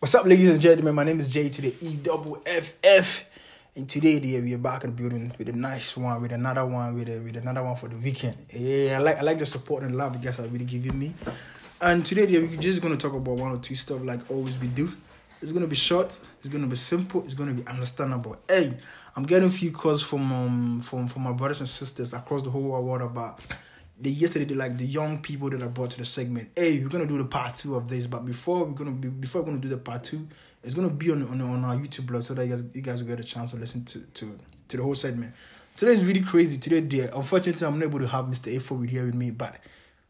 What's up, ladies and gentlemen? My name is Jay to the E double F F, and today we are back in the building with a nice one, with another one, with a, with another one for the weekend. Yeah, I like I like the support and love you guys are really giving me. And today we're just gonna talk about one or two stuff like always we do. It's gonna be short. It's gonna be simple. It's gonna be understandable. Hey, I'm getting a few calls from um from from my brothers and sisters across the whole world about the yesterday they like the young people that I brought to the segment. Hey, we're gonna do the part two of this, but before we're gonna be before we're gonna do the part two, it's gonna be on on, on our YouTube blog so that you guys you guys will get a chance to listen to to to the whole segment. Today is really crazy. Today, dear, unfortunately, I'm not able to have Mr. A4 with here with me, but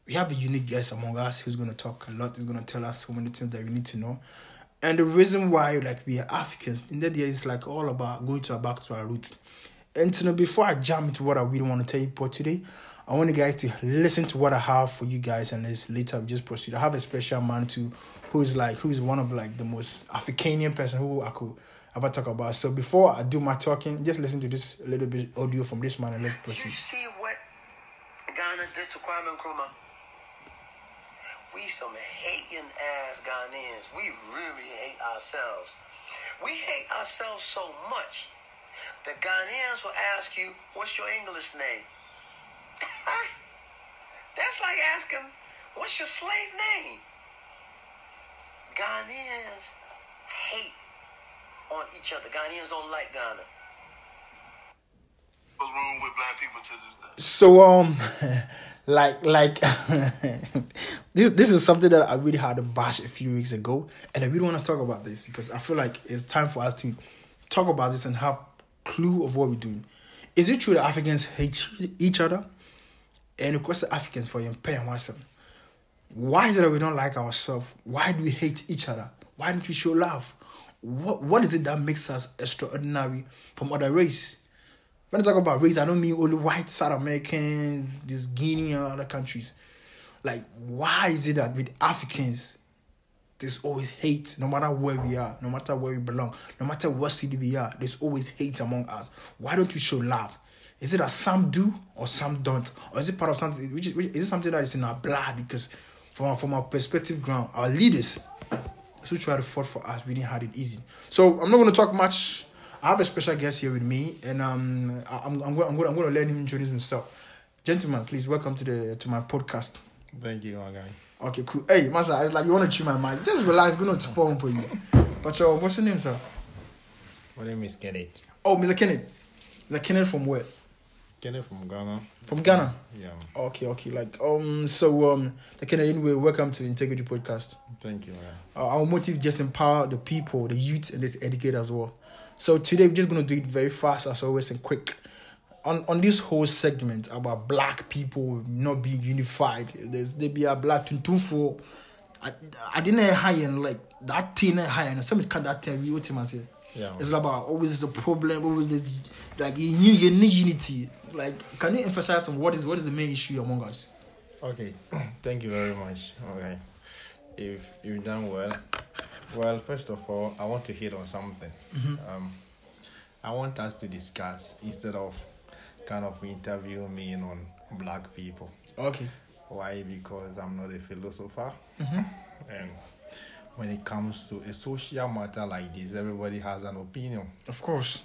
we have a unique guest among us who's gonna talk a lot. He's gonna tell us so many things that we need to know. And the reason why, like, we are Africans, in that year, is like all about going to our back to our roots. And to know, before I jump into what I really want to tell you for today, I want you guys to listen to what I have for you guys, and let's later just proceed. I have a special man too, who is like, who is one of like the most Africanian person who I could ever talk about. So before I do my talking, just listen to this little bit audio from this man, and let's proceed. you see what Ghana did to Kwame Nkrumah? We some hating ass Ghanaians. We really hate ourselves. We hate ourselves so much. The Ghanaians will ask you, "What's your English name?" That's like asking, "What's your slave name?" Ghanaians hate on each other. Ghanaians don't like Ghana. What's wrong with black people to this day? So um, like like this this is something that I really had to bash a few weeks ago, and I really want to talk about this because I feel like it's time for us to talk about this and have clue of what we're doing. Is it true that Africans hate each other? And of course, Africans for your pain once. Why is it that we don't like ourselves? Why do we hate each other? Why don't we show love? What what is it that makes us extraordinary from other race? When I talk about race, I don't mean only white South Americans, this Guinea and other countries. Like, why is it that with Africans, there's always hate, no matter where we are, no matter where we belong, no matter what city we are, there's always hate among us. Why don't we show love? Is it that some do or some don't? Or is it part of something, which is, which, is it something that is in our blood? Because from, from our perspective ground, our leaders, who try to fight for us, we didn't have it easy. So I'm not going to talk much. I have a special guest here with me, and um, I'm I'm going I'm going I'm going to let him introduce himself. Gentlemen, please welcome to the to my podcast. Thank you, my guy. Okay, cool. Hey, Masa, it's like you want to chew my mind. Just relax, go not to phone for you. But uh, what's your name, sir? My name is Kenneth. Oh, Mr. Kenneth. Mr. Kenneth from where? Kenneth from Ghana. From Ghana. Yeah. Okay, okay. Like um, so um, the Kenneth. Anyway, welcome to Integrity Podcast. Thank you, man. Uh, our motive just empower the people, the youth, and let's educate as well. So today we're just gonna do it very fast as always and quick. On on this whole segment about black people not being unified, there's there be a black for. I, I didn't high and like that thing high and some cut that thing we him say. Yeah. It's about always a problem, always this like you need unity. Like can you emphasize on what is what is the main issue among us? Okay. Thank you very much. Okay. If you've done well, well, first of all, I want to hit on something. Um, I want us to discuss instead of kind of interview me on black people. Okay. Why? Because I'm not a philosopher. And when it comes to a social matter like this, everybody has an opinion. Of course.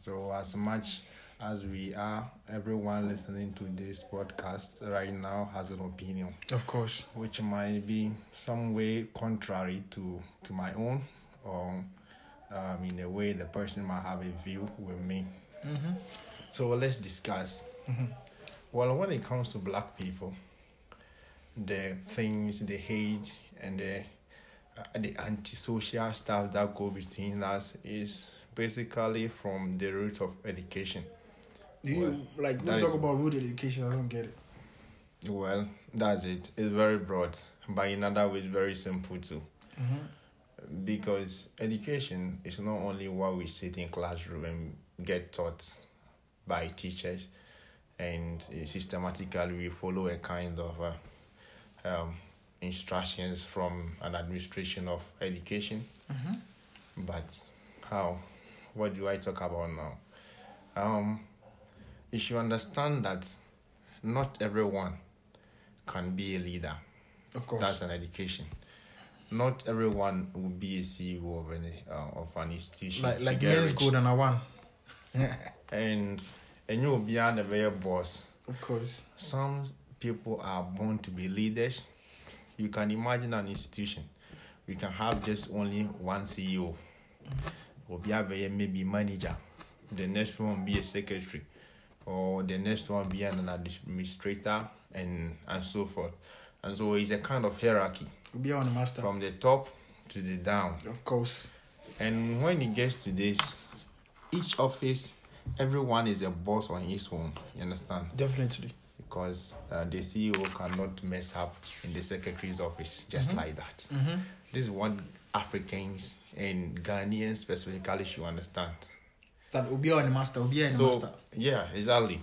So, as much as we are, everyone listening to this podcast right now has an opinion, Of course. which might be some way contrary to, to my own, or um, in a way the person might have a view with me. So, let's discuss. Well, when it comes to black people, the things, they hate, and the uh, the antisocial stuff that go between us is basically from the root of education. Do you Well, like we talk about root education? I don't get it. Well, that's it. It's very broad, but in other ways, very simple too. Because education is not only what we sit in classroom and get taught by teachers, and uh, systematically we follow a kind of uh, um, instructions from an administration of education. But how? What do I talk about now? Um, you should understand that not everyone can be a leader. Of course. That's an education. not everyone will be a CEO of any uh, of an institution. Like like men's gold and I won. and and you will be the very boss. Of course. Some people are born to be leaders. You can imagine an institution. We can have just only one CEO. Will be a very maybe manager. The next one will be a secretary. Or the next one be an administrator and and so forth. And so it's a kind of hierarchy Be on master. from the top to the down. of course. And when it gets to this, each office, everyone is a boss on his own. You understand? Definitely. Because uh, the CEO cannot mess up in the secretary's office just like that. This is what Africans and Ghanaians specifically should understand. That will be on the master. Will be on the So master. yeah, exactly.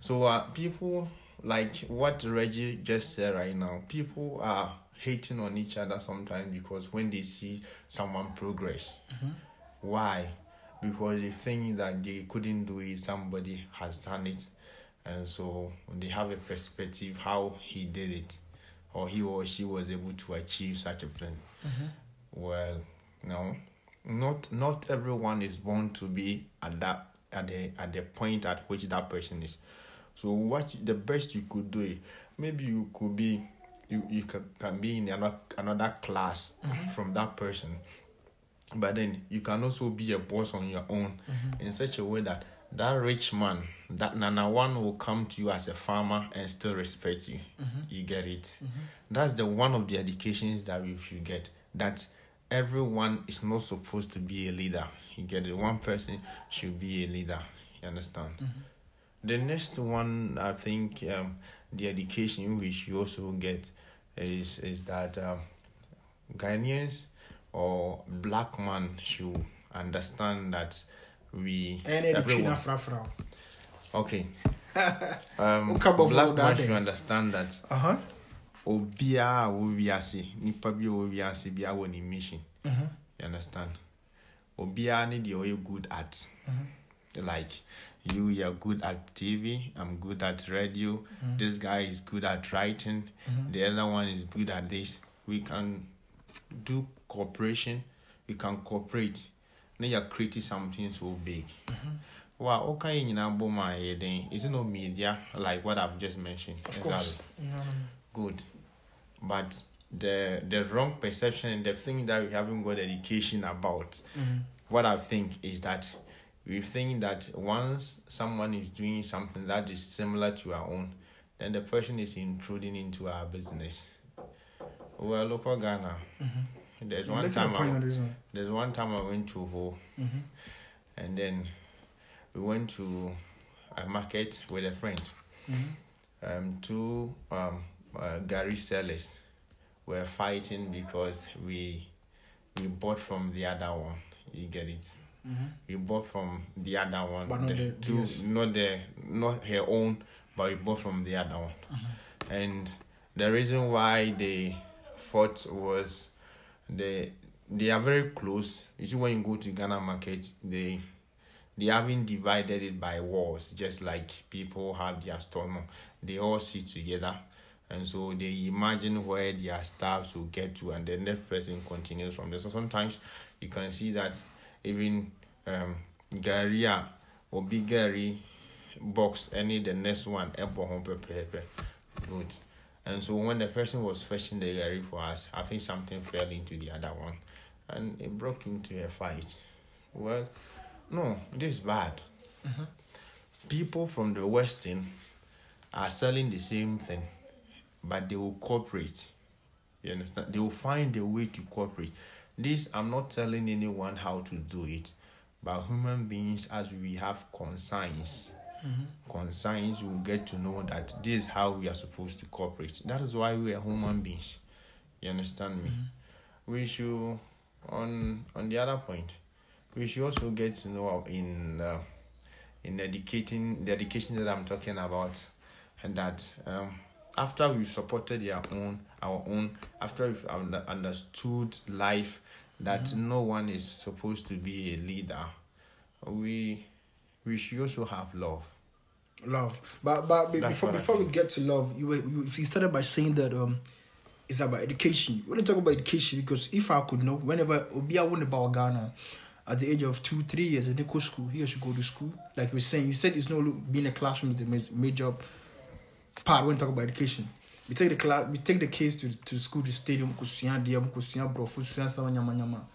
So uh, people like what Reggie just said right now. People are hating on each other sometimes because when they see someone progress, why? Because they think that they couldn't do it, somebody has done it, and so they have a perspective how he did it, or he or she was able to achieve such a thing. Well, no, not not everyone is born to be at that at the at the point at which that person is. So what the best you could do, maybe you could be you, you can, can be in another another class mm-hmm. from that person. But then you can also be a boss on your own mm-hmm. in such a way that that rich man, that Nana one will come to you as a farmer and still respect you. Mm-hmm. You get it? That's the one of the educations that we should get. That everyone is not supposed to be a leader. You get it? One person should be a leader. You understand? The next one, I think, um, the education which you also get is is that um, Ghanaians or black man should understand that we And trainer fra fra. okay um, black man should understand that Uh huh. Obiara a wɔ wiase nipa bi a wɔ wiase bi wɔ ne mission. You understand? Obiara ne deɛ ɔyɛ good at. Like you you're good at tv i'm good at radio. This guy is good at writing. The other one is good at this. We can do cooperation. We can cooperate. Na you're creating something so big. Wow, okay, you know, my then is it no media? Like what I've just mentioned? Of course. Yeah. good but the the wrong perception and the thing that we haven't got education about. What i think is that we think that once someone is doing something that is similar to our own then the person is intruding into our business. Well local ghana. There's one time I, on one. there's one time i went to ho and then we went to a market with a friend. Um, two um, uh, gari sellers were fighting because we we bought from the other one. You get it? We bought from the other one. But not the- two, yes. not the not her own, but we bought from the other one. And the reason why they fought was they they are very close. You see, when you go to Ghana market, they they haven't divided it by walls, just like people have their store. They all sit together, and so they imagine where their staffs will get to, and the next person continues from there. So sometimes you can see that even um, gari or big gari box any the next one elbow home pepe good. And so when the person was fetching the gari for us, I think something fell into the other one, and it broke into a fight. Well, no, this is bad. People from the Western are selling the same thing, but they will cooperate. You understand? They will find a way to cooperate. This, I'm not telling anyone how to do it, but human beings, as we have concerns, concerns, will get to know that this is how we are supposed to cooperate. That is why we are human beings. You understand me? We should, on on the other point, we should also get to know in uh, in educating the education that I'm talking about, and that um, after we've supported our own our own after we've under, understood life that no one is supposed to be a leader, we we should also have love. Love, but but before before we get to love, you, were- you you started by saying that um, is about education. We want to talk about education, because if I could know, whenever Obia won about Ghana, at the age of two, three years, they go school. He should go to school. Like we're saying, you said it's no look being in a classroom is the major part when we talk about education. We take the class, we take the kids to to school, to stadium, kusuya diam, kusuya bro, kusuya sama nyama nyama.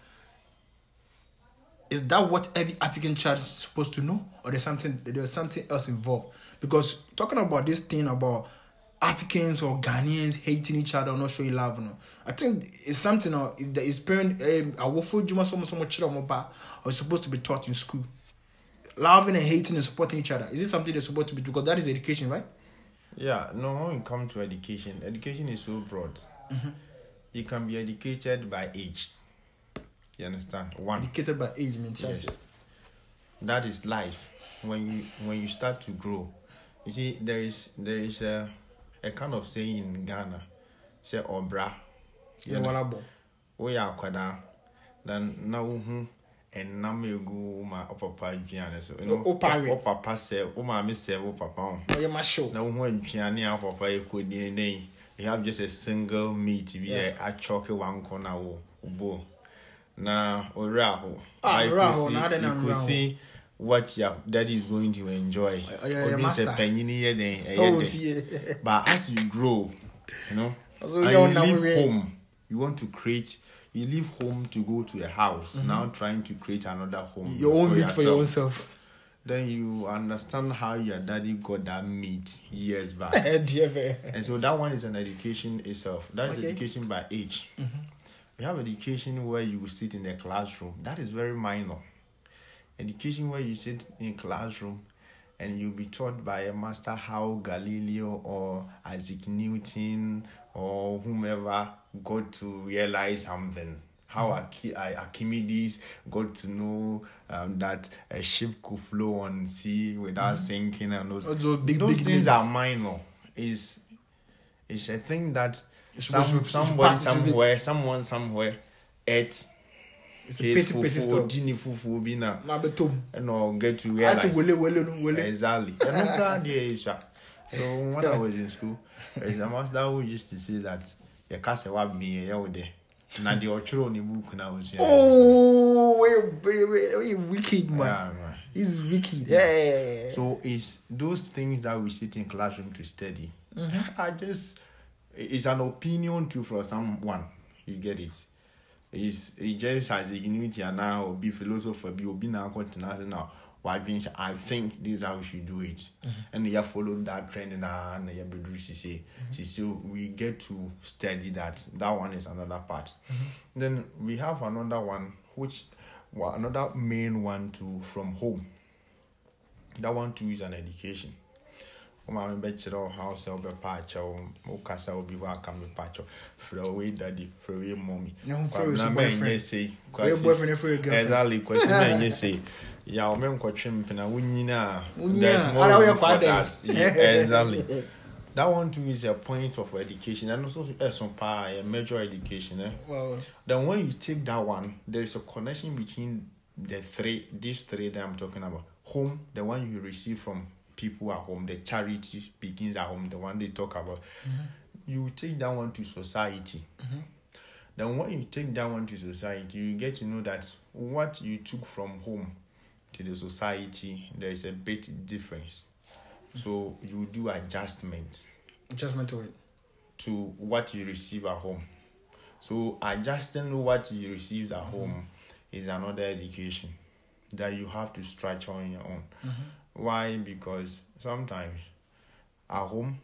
Is that what every African child is supposed to know, or there's something there's something else involved? Because talking about this thing about Africans or Ghanaians hating each other or not showing love, no, I think it's something uh, that is parent um, awofo juma so much so much or supposed to be taught in school. Loving and hating and supporting each other. Is it something they're supposed to be because that is education, right? Yeah, no, when it comes to education, education is so broad. Mm-hmm. You can be educated by age. You understand? One. Educated by age means Yes. That is life. When you when you start to grow, you see there is there is a, a kind of saying in Ghana, say obra. What about? woyɛ akwadaa na na wohu ɛnam egu ma ɔpapa aduane so You know, Wo- wopa awe. papa sɛ wo maame sɛ wo papa ho Oh, yeah, my show. na wohu aduane a wo papa ɛkɔdie ne you have just a single meat bi Yeah. ɛ atwɔke wanko na wo wo na ɔwerɛ ho Ah, ɔwerɛ aho, you could na see- na mmerɛ aho. what your daddy is going to enjoy Ɔbi master. sɛ panyini yɛ den ɛyɛ den but as you grow, you know, and you leave home, you want to create. You leave home to go to a house. Mm-hmm. Now trying to create another home. Your own meat for your own yourself. self. Then you understand how your daddy got that meat years back, and so that one is an education itself. That is Okay. Mm-hmm. education by age. We have education where you sit in a classroom. That is very minor. Education where you sit in a classroom and you'll be taught by a master how Galileo or Isaac Newton or whomever got to realize something. How Archi- uh, Archimedes got to know um, that a ship could flow on sea without sinking and those, those big, those big things are minor. Is it's a thing that It's some, supposed somebody it's supposed to somewhere, someone somewhere ate It's a his petty, petty fufu, stuff. gini fufu bi na Now, but Tom, get to realize say, wele, wele, no, wele. exactly. And I'm glad there is sha. So, when I was in school, there's a master who used to say that your can't say what me, you're there. Na di ochro ni book na was here. Oh, we're, we're, we're wicked, man. Yeah, man. He's wicked. Yeah. yeah. So, it's those things that we sit in classroom to study. Mm-hmm. I just, it's an opinion too from someone. You get it? It's, it just has a unity and now be philosopher, be obi na kontinase now. Why being I think this is how we should do it. Mm-hmm. And you follow that trend and and you be she say. Mm-hmm. She say we get to study that. That one is another part. Mm-hmm. Then we have another one which well, another main one too from home that one too is an education wo maame bɛkyerɛ wo how sɛ wobɛpa akyɛ wo wokasa wo bi woaka mepa akyɛ frɛ wei dadi frɛ wei mɔmi Ne ho frɛ wo sɛ Kwabena boyfriend. mɛnyɛ sei Frɛ wo boyfriend, frɛ wo girlfriend. exactly kwasi mɛnyɛ sei ya wo menkɔtwe mpena wonyina a Wonyina there's a, more ara woyɛ room for kwadan. that. Yeah, exactly that one too is a point of education and also ɛso paa a major education eh? Well, Then when you take that one, there is a connection between the three, these three that I'm talking about. Home, the one you receive from people at home, the charity begins at home, the one they talk about. Mm-hmm. You take that one to society. Mm-hmm. Then when you take that one to society, you get to know that what you took from home to the society, there is a bit difference. Mm-hmm. So you do adjustments adjustment to it. to what you receive at home. So adjusting what you receive at home is another education that you have to stretch on your own. Why? Because sometimes at home,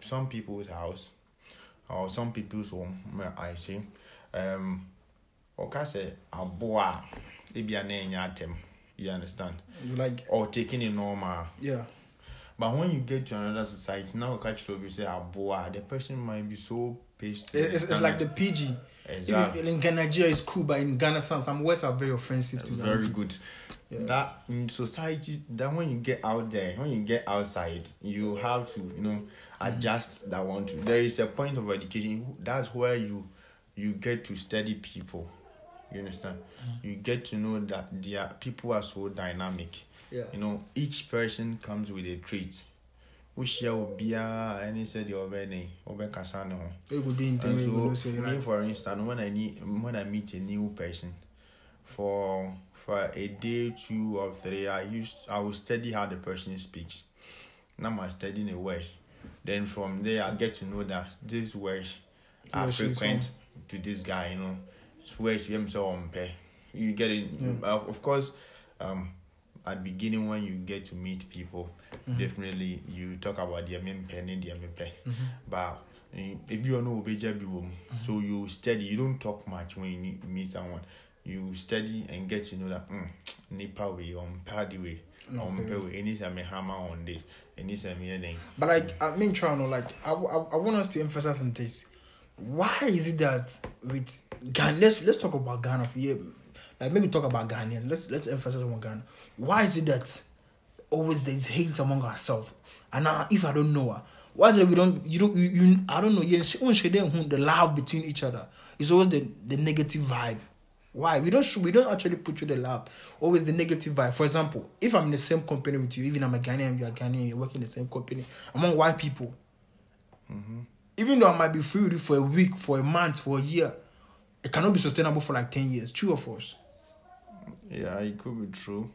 some people's house or some people's home, I say, um, or can say, aboa, ibiane e nyatem. You understand? Like or taking it normal. Yeah. But when you get to another society, now catch you say aboa. The person might be so pissed. It's, it's like the PG. Exactly. Even in Ghana, Nigeria is cool, but in Ghana, some words are very offensive to Very good. That in society, that when you get out there, when you get outside, you have to, you know, adjust that one to. There is a point of education. That's where you you get to study people. You understand? You get to know that their people are so dynamic. Yeah. You know, each person comes with a trait. wohyia obiara ɛne sɛ deɛ ɔbɛ ne ɔbɛkasa ne ho You go dey in time, and you go know so me for instance when i need when i meet a new person for for a day two or three i used i will study how the person speaks. Now i'm studying the words then from there i get to know that these words are she's frequent to this guy you know. Words you on pay you get it? Uh, of course um at beginning when you get to meet people definitely you talk about their main pen and their pen. But eh, maybe you know so you study you don't talk much when you meet someone you study and get to know that mm, nipa way um, um, on party way on pay way any time hammer on this any time anything But like, I mean, trying to like, I, I, I want us to emphasize on this. Why is it that with Ghana? Let's let's talk about Ghana for you. Like maybe talk about Ghanaians. Let's let's emphasize on Ghana. Why is it that always there's hate among ourselves? And now, if I don't know her, why is it we don't you don't you, you I don't know. Yeah, she- when she didn't the love between each other. It's always the the negative vibe. Why we don't we don't actually put you the lab. Always the negative vibe. For example, if I'm in the same company with you, even I'm a Ghanaian, you are a Ghanaian, you work in the same company among white people. Mm-hmm. Even though I might be free with you for a week, for a month, for a year, it cannot be sustainable for like ten years. Two of us. Yeah, it could be true.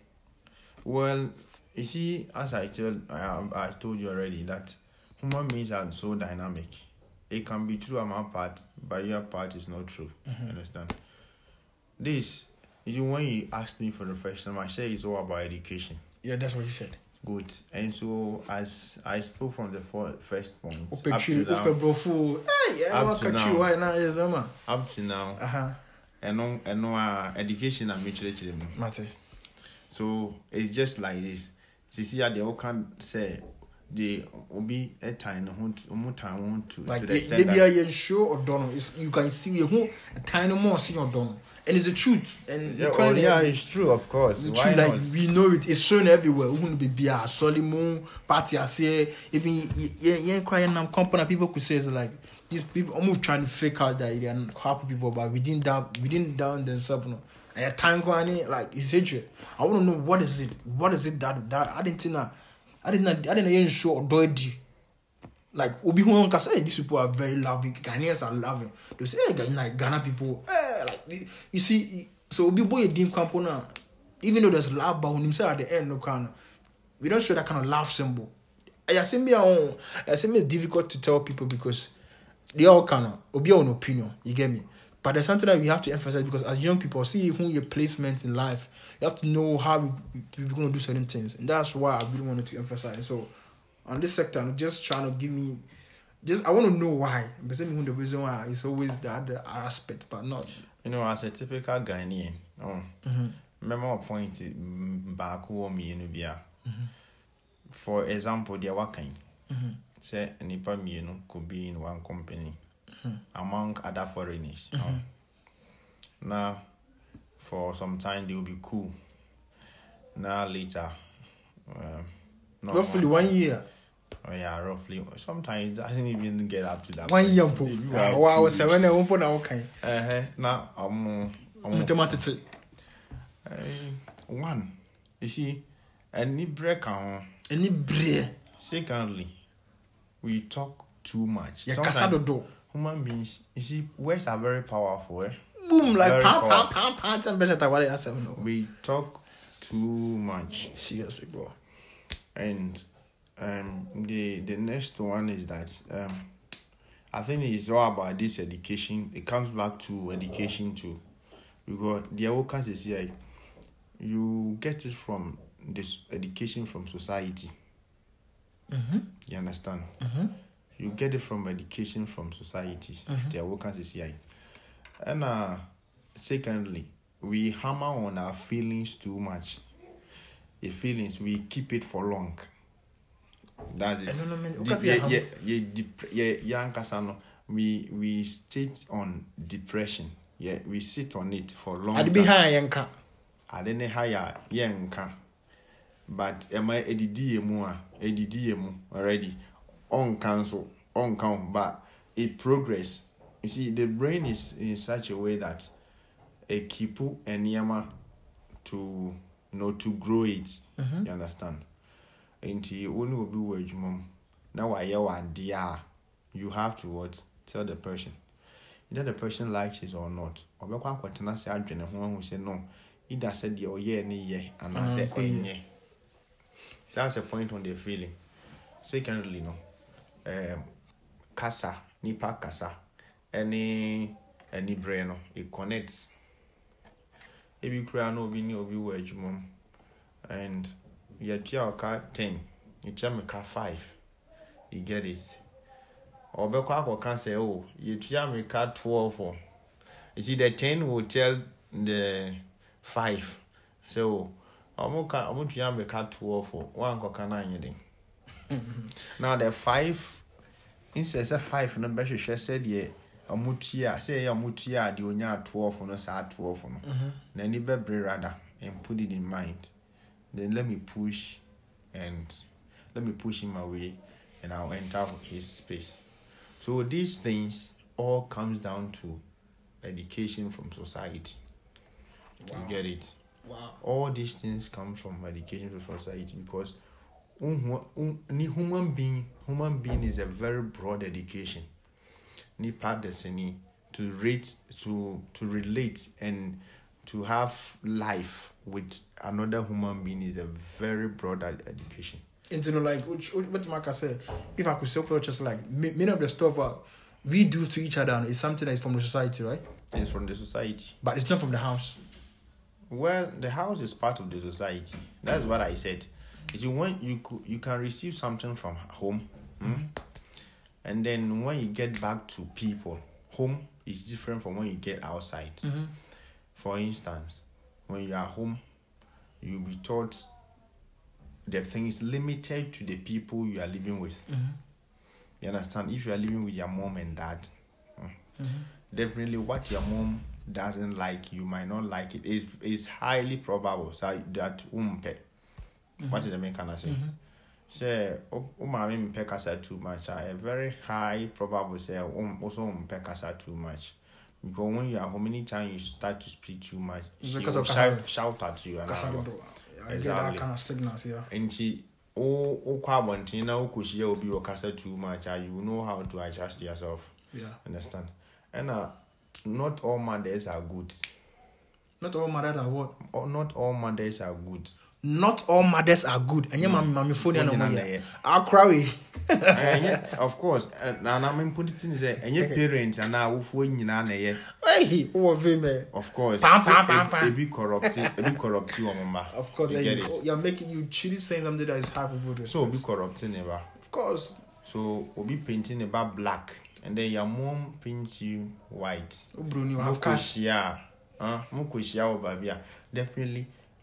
Well, you see, as I tell, I, I told you already that human beings are so dynamic. It can be true on my part, but your part is not true. Mm-hmm. You understand? This is when you asked me for the first time, I said it's all about education. Yeah, that's what you said. Good. And so, as I spoke from the first point, up to now, up to now, up to now, uh-huh. ɛno and a uh, education and mekyerɛkyerɛ mu. Mate. So, it's just like this. Sisi adeɛ woka sɛ say the obi time no ho time ho to Like to they, the extent they that a show or don't It's you can see who a tiny more see or don't and it's the truth and yeah, oh, yeah, it's true, of course. The Why truth, not? like we know it, it's shown everywhere. Who be be a Solomon party say even yeah yeah crying now company people could say it's like these people almost trying to fake out that they are happy people but within that within down themselves no. And a time going eh? like it's hatred. I wanna know what is it? What is it that that I didn't know I didn't I didn't even show or do it like obi who can say these people are very loving. Ghanaians are loving. They say hey Ghana Ghana people eh like you see so obi boy dim kampo na even though there's love but him say at the end no kind we don't show that kind of love symbol. I say me on I say me it's difficult to tell people because they all kind of obi own opinion you get me but there's something that we have to emphasize because as young people see who your placement in life you have to know how we, we're going to do certain things. And that's why I really wanted to emphasize. So on this sector I'm just trying to give me just I want to know why. But the reason why it's always the other aspect but not You know, as a typical Ghanaian, oh, mm-hmm. remember a point mm, baako wɔ mmienu bi a for example deɛ wakan sɛ nipa mmienu could be in one company among other foreigners oh. na for some time they will be cool Now, later um, roughly one year Oh yeah, roughly. Sometimes it doesn't even get up to that. one point. year po one, wow two seven weeks. na won na okay Uh-huh. Now, um, um, uh, one. You see, any break on. any bre Secondly, we talk too much. ya Sometimes human beings, you see, words are very powerful, eh? Boom, like very pow, pow, pow, pow, ten percent of what they seven. No. We talk too much. Seriously, bro. And um, the the next one is that um, I think it's all about this education. It comes back to education too, because the awokas is here. You get it from this education from society. Mm-hmm. You understand? Mm-hmm. You get it from education from society. The outcomes is here. And uh, secondly, we hammer on our feelings too much. The feelings we keep it for long. That's it I don't know, man. The- Because yeah, yeah, yeah, we we state on depression. Yeah we sit on it for long ade bi ha yɛn ka ade ne ha yɛ a yɛnka but ɛma ɛdidi yɛ mu a ɛdidi yɛ mu already ɔnka nso ɔnka ho but it progress. You see the brain is in such a way that ɛkipu nneɛma to you know to grow it. You understand? Nti obi wɔ adwuma mu na wayɛ wɔ adeɛ you have to what? Tell the person. Either the person likes it or not. Ɔbɛkɔ akɔtena sɛ adwene ho ahu sɛ no. Either sɛ deɛ ɔyɛɛ ne yɛ anaasɛ Ah, ɛnyɛ that's a point on the feeling. Secondly no um, kasa nipa kasa. Ɛne aniberɛ no it connects. Ebi koraa na obi ne obi wɔ adwuma mu. And yɛtua ɔka 10 yɛtua meka 5 you get it. Ɔbɛkɔ akɔka sɛ o yɛtua meka 12 o. You see the 10 will tell the 5 sɛ o ɔmo ka ɔmo tua meka 12 o. Wankɔka no anyɛ den. Now the 5 instead sɛ 5 no bɛhwehwɛ sɛdeɛ ɔmo tua sɛ ɛyɛ ɔmo tua a deɛ onya 12 no saa 12 no mhm. n'ani bɛbere rather and put it in mind then let me push and let me push him away and I'll enter his space. So these things all comes down to education from society. You get it? Wow. All these things come from education from society because unhu- un- ni human being human being is a very broad education. Nipa desini to rate to to relate and to have life with another human being is a very broad education. And you know, like what Mark said, if I could say just like many of the stuff uh, we do to each other is something that is from the society, right? It's from the society. But it's not from the house. Well, the house is part of the society. That's what I said. You see, when you you can receive something from home, mm, and then when you get back to people, home is different from when you get outside. For instance, when you are home, you'll be taught the thing is limited to the people you are living with. You understand? If you are living with your mom and dad, mm, definitely what your mom doesn't like, you might not like it. It's, it's highly probable so that umpe. Mm-hmm. What is the main kind of thing? Say, umami mpe kasa too much. A very high probable say, um, also mpe kasa too much. Because when you are home, anytime you start to speak too much, mm-hmm. she will shout, shout at you. Kasa bro. I exactly. get that kind of signals, yeah. And she, wokɔ abɔnten na wokɔhyia obi wɔkasa too much a you know how to adjust yourself yeah. understand ɛna uh, not all mothers are good not all mothers are what not all mothers are good not all mothers are good ɛnyɛ hmm. maame maame fo ne na mo yɛ akora we. ɛnyɛ of course eh, na na mi mpɔnti ti ni sɛ ɛnyɛ parents ana awofoɔ nyinaa na ɛyɛ. ɛyi wɔ fe mɛ. of course pam e, pam pam e pam ebi corrupti ebi corrupti wɔn mma. of course you get it you are making you truly saying something that is half about it. so obi corrupti ne ba. of course. so obi painti ne ba black and then your mom paint you white. obroni wa half cash. mo kò ṣe a mo kò ṣe a wọ baabi a definitely.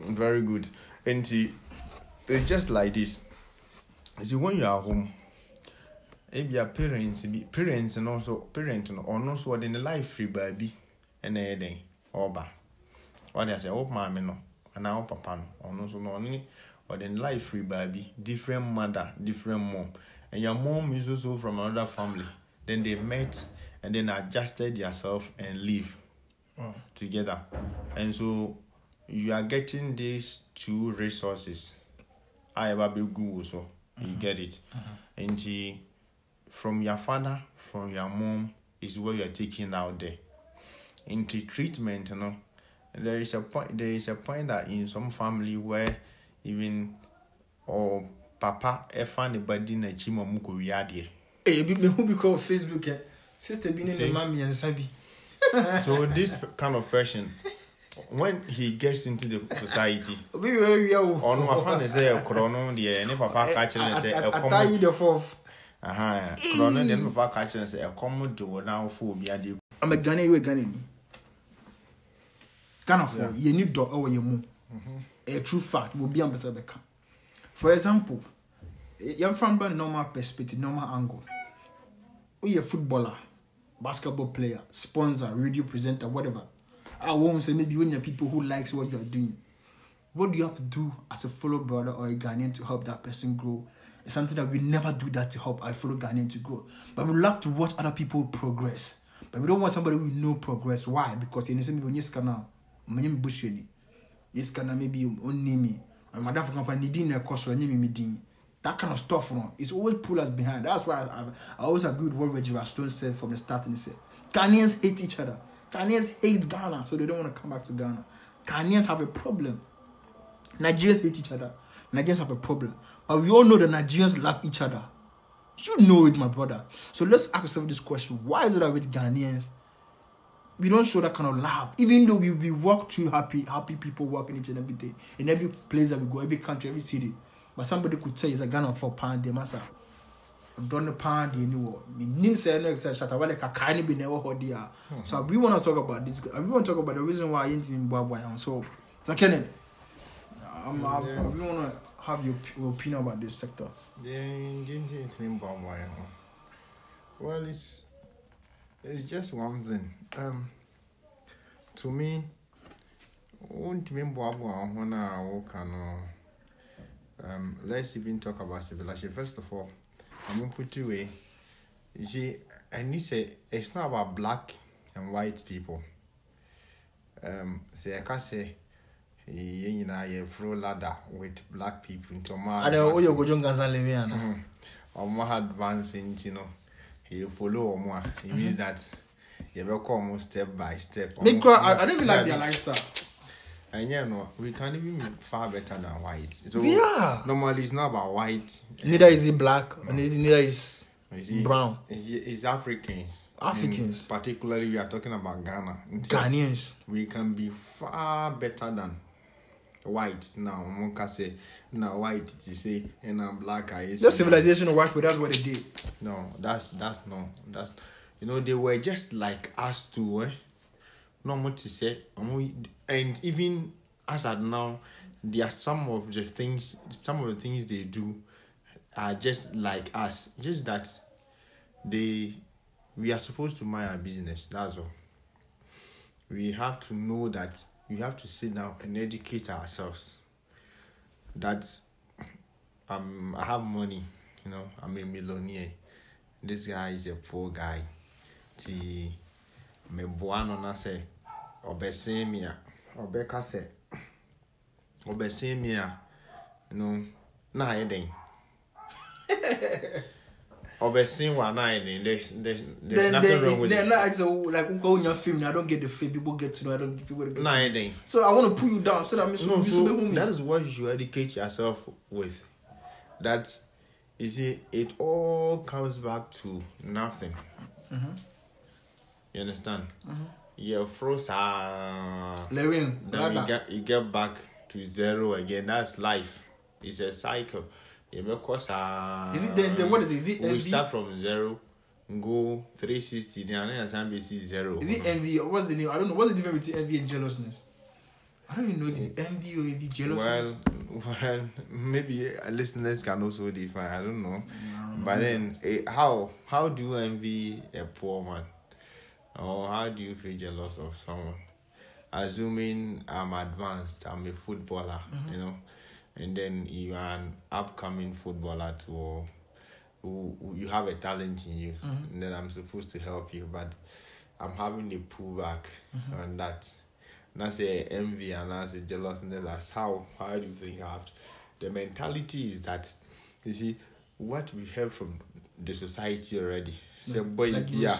Very good. And see, it's just like this. See, when you are home, if your parents be parents and also parent no or no so in the life free baby and anything oba. What they say, oh mommy no, and now papa no, or no so no only or then life free baby, different mother, different mom. And your mom is also from another family. Then they met and then adjusted yourself and live Wow. Oh. together. And so you are getting these two resources. I ever be good so you uh-huh. get it. Uh-huh. And he, from your father, from your mom is what you are taking out there. Into treatment, you know. There is a point there is a point that in some family where even or papa a if anybody na chimo muko wiadie. Hey, eh, be me who be called Facebook, eh? Sister be See? named mommy and Sabi. So this kind of person when he gets into the society Obi where we are. ɔno afa ne sɛ ɛkorɔ no deɛ ne papa ka kyerɛ ne sɛ Atai ɛkɔm the fourth. aha korɔ no deɛ ne papa ka kyerɛ ne sɛ ɛkɔm de wo na wofo obi adeɛ I'm a Ghanaian, you a Ghanaian. Ghana for you need dog over your mom. A true fact will be ambassador. For example, yɛmfa mba no normal perspective normal angle woyɛ footballer basketball player sponsor radio presenter whatever I won't say maybe when you're people who likes what you're doing. What do you have to do as a fellow brother or a Ghanaian to help that person grow? It's something that we never do that to help our fellow Ghanaian to grow. But we love to watch other people progress. But we don't want somebody with no progress. Why? Because you know maybe when you scan now many bushini you scan maybe only me and my dad company didn't cost or me me that kind of stuff, you it's always pull us behind. That's why I, I, I always agree with what Reggie Rockstone said from the start. And he said, Ghanaians hate each other. Ghanaians hate Ghana, so they don't want to come back to Ghana. Ghanaians have a problem. Nigerians hate each other. Nigerians have a problem. But we all know that Nigerians love each other. You know it, my brother. So let's ask ourselves this question. Why is it that with Ghanaians, we don't show that kind of love? Even though we, we walk through happy, happy people working each and every day. In every place that we go, every country, every city. But somebody could say it's a Ghana for pound the Don't the pound the anymore. Nin say no extra shut away like a kind be never hold there. So we want to talk about this. We want to talk about the reason why ain't in Bwabwa. So, so Kenneth, um, I, Yeah. we want to have your, your opinion about this sector. Then didn't it mean bomb wire? Well, it's it's just one thing. Um, to me, won't mean bomb when I walk on. Um, let's even talk about civilization. First of all, I'm put you away. You see, and you say it's not about black and white people. Um, say I can say. yɛn nyinaa yɛforo ladder with black people nti ɔmo know advance- you go John Gansan Leviana. Mhm. ɔmo advance nti no yɛ follow ɔmo a it means that yɛbɛkɔ ɔmo step by step cry- I, don't even like their lifestyle. And yeah, no, we can even be far better than white. So yeah. Normally, it's not about white. Neither is it black. No. Neither is it, brown. It's, it's Africans. Africans. In particularly, we are talking about Ghana. Until Ghanaians. We can be far better than white. now. One can say, now white to say, and I'm black. I is. Civilization of white, but that's what they did. No, that's that's no, that's you know they were just like us too. Eh? More to say, and even as at now, there are some of the things, some of the things they do are just like us. Just that they, we are supposed to mind our business. That's all. We have to know that we have to sit down and educate ourselves. That um, I have money, you know, I'm a millionaire. This guy is a poor guy. Ti me no na sɛ ɔbɛ sen mia ɔbɛ kasɛ ɔbɛ sen mia no na ayɛ den ɔbɛ sen wa na ayɛ den there's there's then, nothing then, wrong with then, it. Like, so, like nko wonya film I don't get the fame people get to know I don't people get to know. Na ayɛ den. So I want to pull you down so that me no, you so be humi. That is what you educate yourself with. That you see it all comes back to nothing. Mm-hmm. You understand? Mm-hmm. yeah, froze uh, Lewin, then you get, you get back to zero again. That's life. It's a cycle. Yeah, because uh, is it then, then what is it? Is it we envy? start from zero, go 360, then and then NBC zero. Is it envy? Or what's the name? I don't know. What's the difference between envy and jealousness? I don't even know if it's oh. envy or if it's jealousness. Well, well, maybe listeners can also define. I don't know. No, but no. then, eh, how how do you envy a poor man? Or how do you feel jealous of someone? Assuming I'm advanced, I'm a footballer, mm-hmm. you know, and then you are an upcoming footballer too, who, who you have a talent in you, mm-hmm. and then I'm supposed to help you, but I'm having a pullback mm-hmm. on that. Not say envy and not say jealousness. That's how how do you think I have to, the mentality is that you see what we have from the society already. Say boy like bia,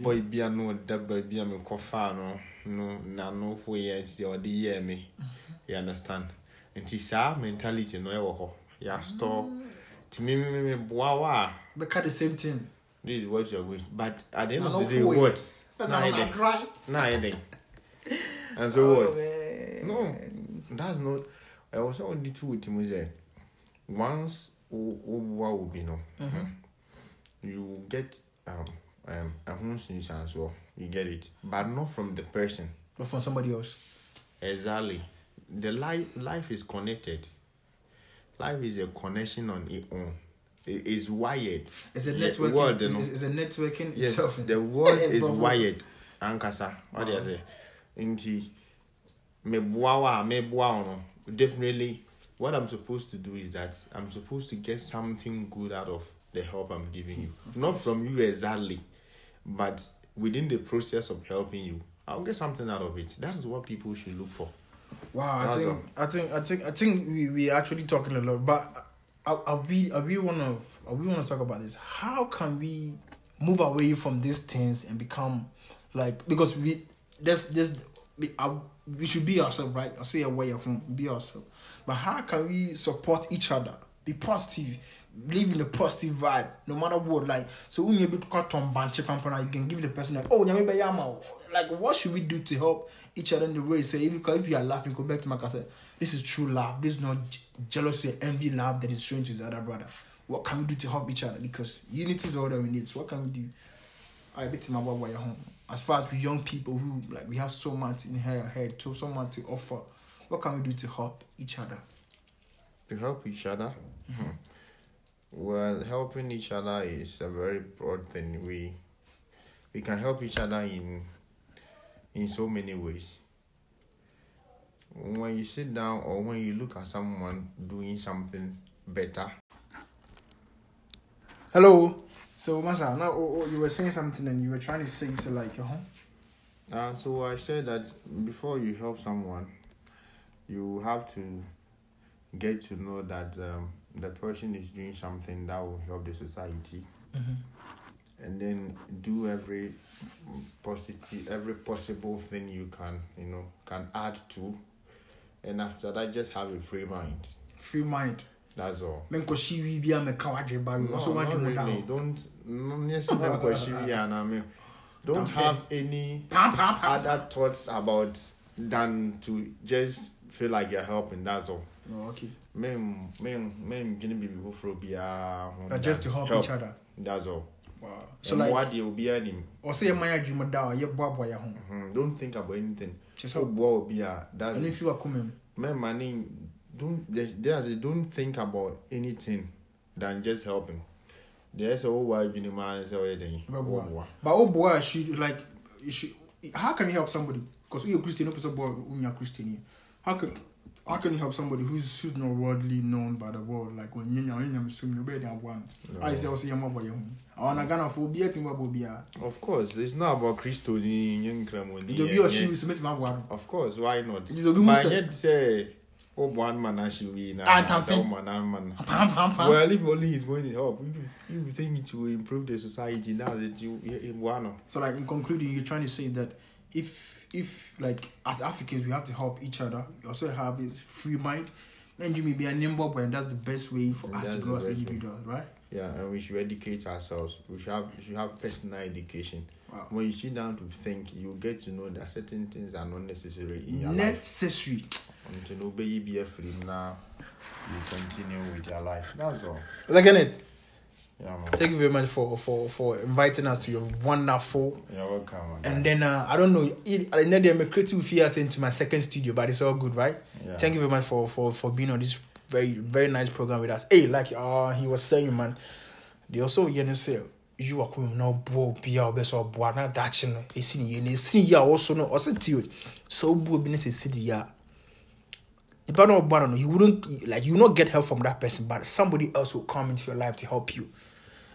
boy bia no that boy bia me kofa no no na no for years the other year me. You understand? Nti saa mentality no ɛwɔ hɔ. Ya store. Ti me me me boa wa. But the same thing. This is what you're going. But at the end of the day, what? Now I did. Now I did. And so oh, what? No, that's not. I was only two with him. Once, wo wo wo bi no. Mm -hmm. You get um um a home nuisance so you get it, but not from the person. But from somebody else. Exactly, the life life is connected. Life is a connection on its own. i- is wired. It's a networking. world, you know. it's, it's a networking Yes, itself. the world is wired. Ankasa, what do you say? Nti, me buawa, me buawa no. Definitely, what I'm supposed to do is that I'm supposed to get something good out of the help I'm giving you. Not from you exactly, but within the process of helping you, I'll get something out of it. That's what people should look for. Wow, I think. I think, I think, I think we we actually talking a lot, but are, are we are we one of are we want to talk about this? How can we move away from these things and become like because we there's there's we, uh, we should be ourselves, right? I'll say away at home, be ourselves. But how can we support each other? Be positive, live in a positive vibe, no matter what. Like so, when you cut on banche company, you can give the person like, oh, yama. Like, what should we do to help each other in the way? Say, if you if you are laughing, go back to my say, this is true love. This is not j- jealousy, envy, love that is shown to his other brother. What can we do to help each other? Because unity is all that we need. So what can we do? I bet you my boy home. As far as we young people who like we have so much in her head, to so much to offer. What can we do to help each other? to help each other. Hmm. Well, helping each other is a very broad thing. We we can help each other in in so many ways. When you sit down or when you look at someone doing something better, Hello. So Masa, now oh, oh, you were saying something and you were trying to say so like uh huh. uh, so I said that before you help someone, you have to get to know that um, the person is doing something that will help the society. Mm-hmm. and then do every positive every possible thing you can you know can add to. And after that just have a free mind. Free mind. that's all. Men ko shi wi bia me wadwe ba no, not wadwe mo really. don't don't me, and I mean, don't Don't have any other thoughts about than to just feel like you're helping that's all Oh, okay. Men, men, men geni bibi wou fro biya. But just to help, help each other. That's all. Wow. So and like. Mwa di ou biya nim. Ou se ye maya jima dawa, ye bwa bwa ya hon. Mm -hmm. Don't think about anything. Just help. Ou bwa ou biya. That's and it. if you are coming. Men mani, don't, there's a don't think about anything than just helping. There's a ou wa jini man se ou ye den. Ou bwa. But ou bwa, she like, she, how can you help somebody? Because ou ye Christian, ou pesa bwa ou nya Christian ye. How can, how can you help somebody who's who's not worldly known by the world? Like when you know you swim you better one. I say your mother your home. I wanna gonna for be a thing what be of course it's not about Christo in young Kremlin to be or she will submit my one. of course why not? It is a woman but say- oh one man as you be now Ah, well if only he's going to help you think it will improve the society now that you you one So like in concluding, you're trying to say that if if like as Africans we have to help each other, you also have a free mind. And you may be a nimble boy and That's the best way for and us to grow as individuals, right? Yeah, and we should educate ourselves. We should have we should have personal education. Wow. When you sit down to think, you get to know that certain things are not necessary in your necessary. life. Necessary. Until obey be free now, you continue with your life. That's all. Is that it? Yeah, man. Thank you very much for for for inviting us to your wonderful. You're welcome. man. And then uh, I don't know, I know they're creative fear into my second studio, but it's all good, right? Yeah. Thank you very much for for for being on this very very nice program with us. Hey, like uh he was saying, man, they also you know say you are coming no bo be our best or bo na dachi no. E see you ne see ya also no also tio. So bo bi ne say see ya. The partner of no, you wouldn't like you will not get help from that person, but somebody else will come into your life to help you.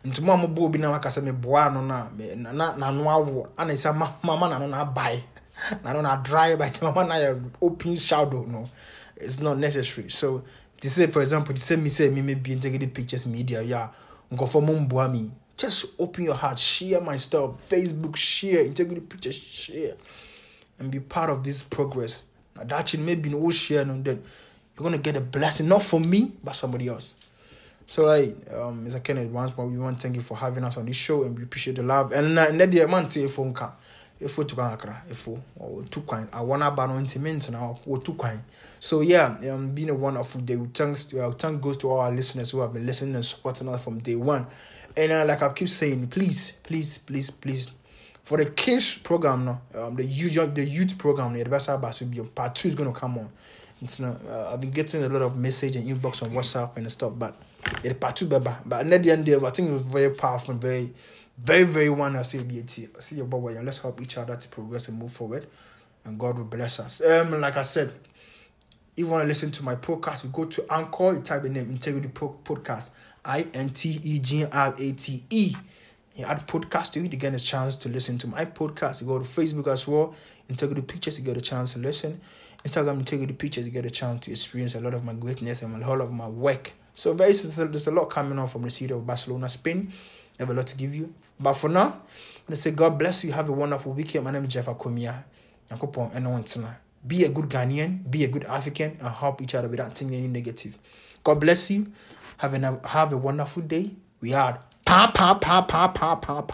Nti mo a mobɔ obi na waka sɛ meboa no a na na- n'ano awo. Ana sɛ ma- mama n'ano na abae. N'ano na dry but mama na yɛ open shadow no. It's not necessary. So to say for example to say me say me me be integrity pictures media yeah nkɔfɔ mo mboa me. Just open your heart share my stuff. Facebook share. Integrity pictures share. And be part of this progress. Now that should maybe no share no then you're gonna get a blessing. Not from me but somebody else so like um Mr. Kenneth once more we want to thank you for having us on this show and we appreciate the love. And uh, net the man to phone ka if we took an akra coin I wanna ban on intimate now or two coin so yeah um being a wonderful day thanks to our thank goes to all our listeners who have been listening and supporting us from day one. And uh, like I keep saying please please please please for the kids program no um the youth the youth program the about to be part two is gonna come on. It's not. Uh, I've been getting a lot of message and inbox on WhatsApp and stuff, but part two beba. But the end of I think it was very powerful and very, very, very one. I say, I see your boy. Let's help each other to progress and move forward, and God will bless us. Um, like I said, if you want to listen to my podcast, you go to Anchor. You type the name Integrity Podcast. I N T E G R A T E. You add podcast to it, you get a chance to listen to my podcast. You go to Facebook as well, Integrity Pictures, you get a chance to listen. Instagram, Integrity Pictures, you get a chance to experience a lot of my greatness and a lot of my work. So very there's a lot coming on from the city of Barcelona, Spain. I have a lot to give you. But for now, I'm gonna say God bless you. Have a wonderful weekend. My name is Jeff Akomia. Be a good Ghanaian, be a good African, and help each other without thinking any negative. God bless you. Have a have a wonderful day. We are pa pa pa pa pa pa pa.